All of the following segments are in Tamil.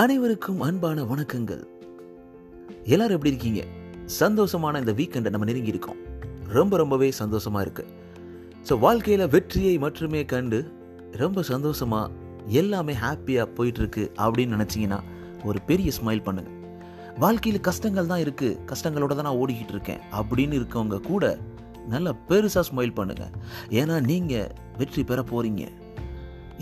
அனைவருக்கும் அன்பான வணக்கங்கள். எல்லாரும் எப்படி இருக்கீங்க? சந்தோஷமான இந்த வீக்கெண்டை நம்ம நெருங்கி இருக்கோம் ரொம்ப ரொம்பவே சந்தோஷமா இருக்கு. ஸோ வாழ்க்கையில் வெற்றியை மட்டுமே கண்டு ரொம்ப சந்தோஷமா எல்லாமே ஹாப்பியாக போயிட்டு இருக்கு அப்படின்னு நினச்சிங்கன்னா ஒரு பெரிய ஸ்மைல் பண்ணுங்க. வாழ்க்கையில் கஷ்டங்கள் தான் இருக்கு. கஷ்டங்களோட தான் நான் ஓடிக்கிட்டு இருக்கேன் அப்படின்னு இருக்கவங்க கூட நல்லா பெருசாக ஸ்மைல் பண்ணுங்க. ஏன்னா நீங்கள் வெற்றி பெற போறீங்க.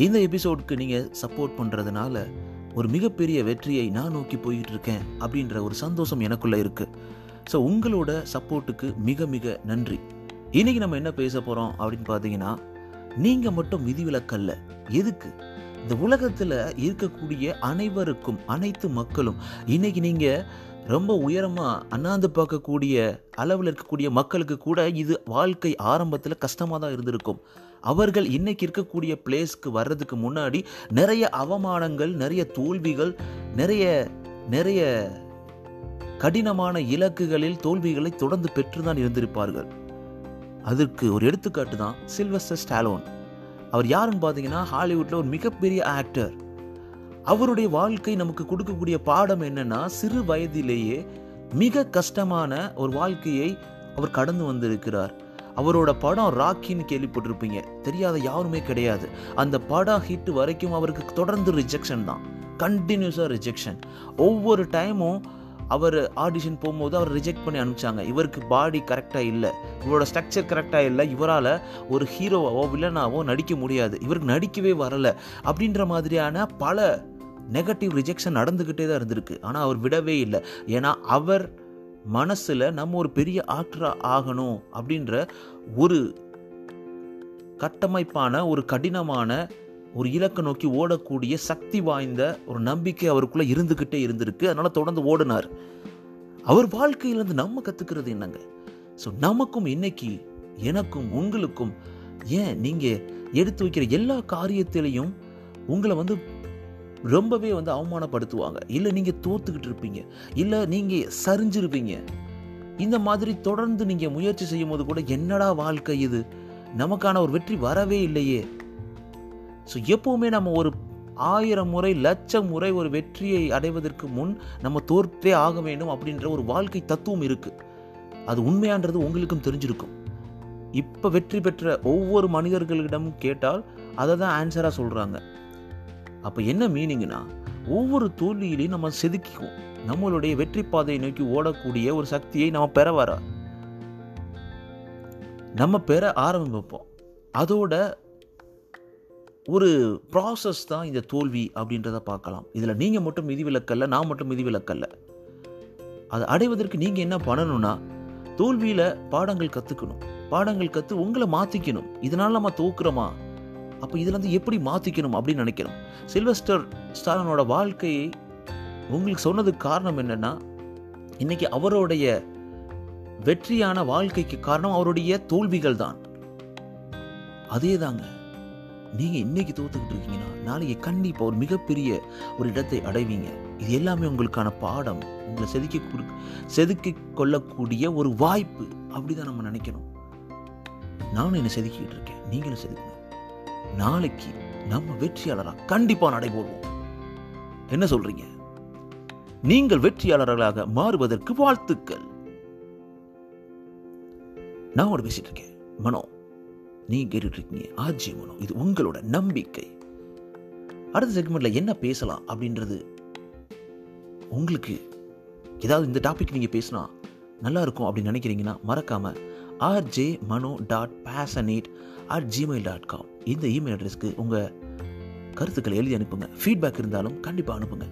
இந்த எபிசோடுக்கு நீங்கள் சப்போர்ட் பண்ணுறதுனால ஒரு மிகப்பெரிய வெற்றியை நான் நோக்கி போயிட்டு இருக்கேன் அப்படின்ற ஒரு சந்தோஷம் எனக்குள்ள இருக்கு. ஸோ உங்களோட சப்போர்ட்டுக்கு மிக மிக நன்றி. இன்னைக்கு நம்ம என்ன பேச போறோம் அப்படின்னு பார்த்தீங்கன்னா நீங்க மட்டும் விதிவிலக்கல்ல எதுக்கு? இந்த உலகத்துல இருக்கக்கூடிய அனைவருக்கும் அனைத்து மக்களும் இன்னைக்கு நீங்க ரொம்ப உயரமாக அண்ணாந்து பார்க்கக்கூடிய அளவில் இருக்கக்கூடிய மக்களுக்கு கூட இது வாழ்க்கை ஆரம்பத்தில் கஷ்டமாக தான் இருந்திருக்கும். அவர்கள் இன்னைக்கு இருக்கக்கூடிய பிளேஸ்க்கு வர்றதுக்கு முன்னாடி நிறைய அவமானங்கள் நிறைய தோல்விகள் நிறைய நிறைய கடினமான இலக்குகளில் தோல்விகளை தொடர்ந்து பெற்றுதான் இருந்திருப்பார்கள். அதற்கு ஒரு எடுத்துக்காட்டு தான் சில்வஸ்டர் ஸ்டாலோன் அவர் யாருன்னு பார்த்தீங்கன்னா ஹாலிவுட்டில் ஒரு மிகப்பெரிய ஆக்டர் அவருடைய வாழ்க்கை நமக்கு கொடுக்கக்கூடிய பாடம் என்னன்னா சிறு வயதிலேயே மிக கஷ்டமான ஒரு வாழ்க்கையை அவர் கடந்து வந்திருக்கிறார். அவரோட படம் ராக்கின்னு கேள்விப்பட்டிருப்பீங்க. தெரியாத யாருமே கிடையாது. அந்த படம் ஹிட் வரைக்கும் அவருக்கு தொடர்ந்து ரிஜெக்ஷன் தான். கண்டினியூஸாக ரிஜெக்ஷன் ஒவ்வொரு டைமும் அவர் ஆடிஷன் போகும்போது அவர் ரிஜெக்ட் பண்ணி அனுப்பிச்சாங்க. இவருக்கு பாடி கரெக்டாக இல்லை. இவரோட ஸ்ட்ரக்சர் கரெக்டாக இல்லை. இவரால் ஒரு ஹீரோவாவோ வில்லனாவோ நடிக்க முடியாது. இவருக்கு நடிக்கவே வரலை. அப்படின்ற மாதிரியான பல நெகட்டிவ் ரிஜெக்ஷன் நடந்துக்கிட்டே தான் இருந்திருக்கு. ஆனால் அவர் விடவே இல்லை. ஏன்னா அவர் மனசில் நம்ம ஒரு பெரிய ஆக்டராக ஆகணும் அப்படின்ற ஒரு கட்டமைப்பான ஒரு கடினமான ஒரு இலக்கை நோக்கி ஓடக்கூடிய சக்தி வாய்ந்த ஒரு நம்பிக்கை அவருக்குள்ளே இருந்துக்கிட்டே இருந்திருக்கு. அதனால் தொடர்ந்து ஓடினார். அவர் வாழ்க்கையிலேருந்து நம்ம கற்றுக்கிறது என்னங்க? ஸோ நமக்கும் இன்னைக்கு எனக்கும் உங்களுக்கும் ஏன் நீங்கள் எடுத்து வைக்கிற எல்லா காரியத்திலையும் உங்களை வந்து ரொம்பவே வந்து அவமானப்படுத்துவாங்க. இல்லை நீங்கள் தோத்துக்கிட்டு இருப்பீங்க. இல்லை நீங்கள் சரிஞ்சிருப்பீங்க இந்த மாதிரி தொடர்ந்து நீங்கள் முயற்சி செய்யும் போது கூட என்னடா வாழ்க்கை இது? நமக்கான ஒரு வெற்றி வரவே இல்லையே. ஸோ எப்போவுமே நம்ம ஒரு ஆயிரம் முறை லட்சம் முறை ஒரு வெற்றியை அடைவதற்கு முன் நம்ம தோற்றே ஆக வேண்டும் அப்படின்ற ஒரு வாழ்க்கை தத்துவம் இருக்குது அது உண்மையான்றது உங்களுக்கும் தெரிஞ்சிருக்கும். இப்போ வெற்றி பெற்ற ஒவ்வொரு மனிதர்களிடமும் கேட்டால் அதை தான் ஆன்சராக சொல்கிறாங்க அப்போ என்ன மீனிங்னா ஒவ்வொரு தோல்வியிலையும் நம்ம செதுக்கிக்குவோம். நம்மளுடைய வெற்றி பாதையை நோக்கி ஓடக்கூடிய ஒரு சக்தியை நம்ம பெற வர நம்ம பெற ஆரம்பிப்போம். அதோட ஒரு ப்ராசஸ் தான் இந்த தோல்வி அப்படின்றத பார்க்கலாம். இதில் நீங்கள் மட்டும் விதிவிலக்கல்ல நான் மட்டும் விதிவிலக்கல்ல அதை அடைவதற்கு நீங்கள் என்ன பண்ணணும்னா தோல்வியில் பாடங்கள் கற்றுக்கணும் பாடங்கள் கற்று உங்களை மாற்றிக்கணும் இதனால் நம்ம தோக்குறோமா? அப்போ இதுல இருந்து எப்படி மாற்றிக்கணும் அப்படின்னு நினைக்கிறோம் சில்வஸ்டர் ஸ்டாலனோட வாழ்க்கையை உங்களுக்கு சொன்னதுக்கு காரணம் என்னன்னா இன்னைக்கு அவருடைய வெற்றியான வாழ்க்கைக்கு காரணம் அவருடைய தோல்விகள் தான். அதே தாங்க நீங்க இன்னைக்கு தோத்துக்கிட்டு இருக்கீங்கன்னா நாளைக்கு கண்டிப்பா ஒரு மிகப்பெரிய ஒரு இடத்தை அடைவீங்க. இது எல்லாமே உங்களுக்கான பாடம். உங்களை செதுக்கி கொடு செதுக்கி கொள்ளக்கூடிய ஒரு வாய்ப்பு. அப்படிதான் நம்ம நினைக்கணும். நானும் என்ன செதுக்கிட்டு இருக்கேன். நீங்களும் செதுக்கணும் நாளைக்கு நம்ம வெற்றியாளரா கண்டிப்பா நடைபோடுவோம். என்ன சொல்றீங்க? நீங்கள் வெற்றியாளர்களாக மாறுவதற்கு வாழ்த்துக்கள். நான் ஒரு பேசிட்டு இருக்கேன். மனோ நீ கேட்டுட்டு இருக்கீங்க ஆஜி மனோ. இது உங்களோட நம்பிக்கை. அடுத்த செக்மெண்ட்ல என்ன பேசலாம் அப்படின்றது உங்களுக்கு ஏதாவது இந்த டாபிக் நீங்க பேசினா நல்லா இருக்கும் அப்படின்னு நினைக்கிறீங்கன்னா மறக்காம RJ Mano dot passionate at Gmail dot com இந்த இமெயில் அட்ரஸ்க்கு உங்கள் கருத்துக்களை எழுதி அனுப்புங்க. ஃபீட்பேக் இருந்தாலும் கண்டிப்பாக அனுப்புங்க.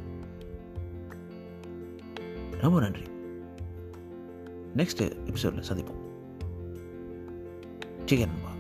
ரொம்ப நன்றி. நெக்ஸ்ட் எபிசோடில் சந்திப்போம். சரி நண்பா.